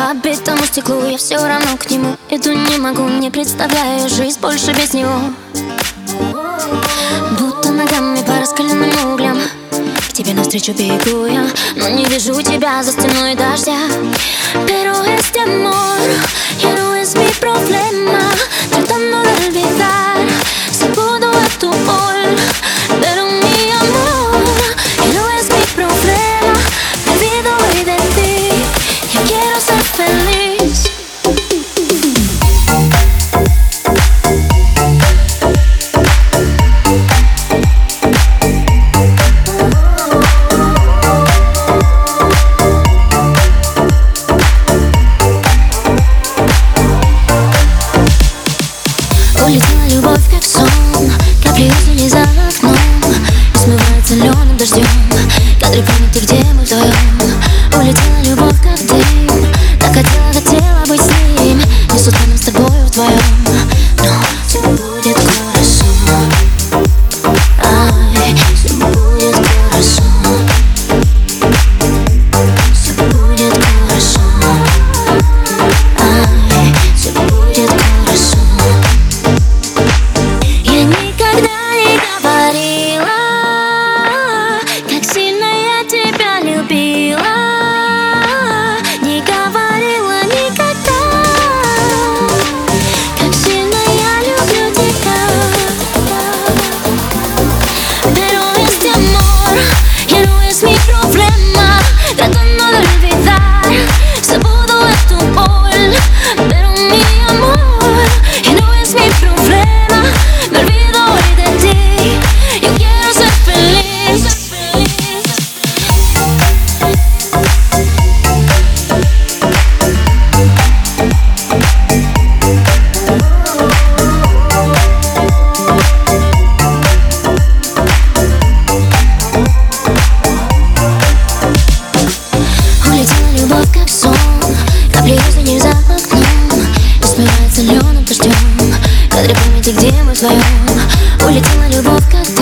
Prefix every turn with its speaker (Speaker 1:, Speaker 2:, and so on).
Speaker 1: По битому стеклу я все равно к нему Иду не могу, не представляю жизнь больше без него. Будто ногами по раскаленным углям К тебе навстречу бегу я Но не вижу тебя за стеной дождя. Перо из темор, я swim Смотри, помните, где мы вдвоем Улетела любовь, как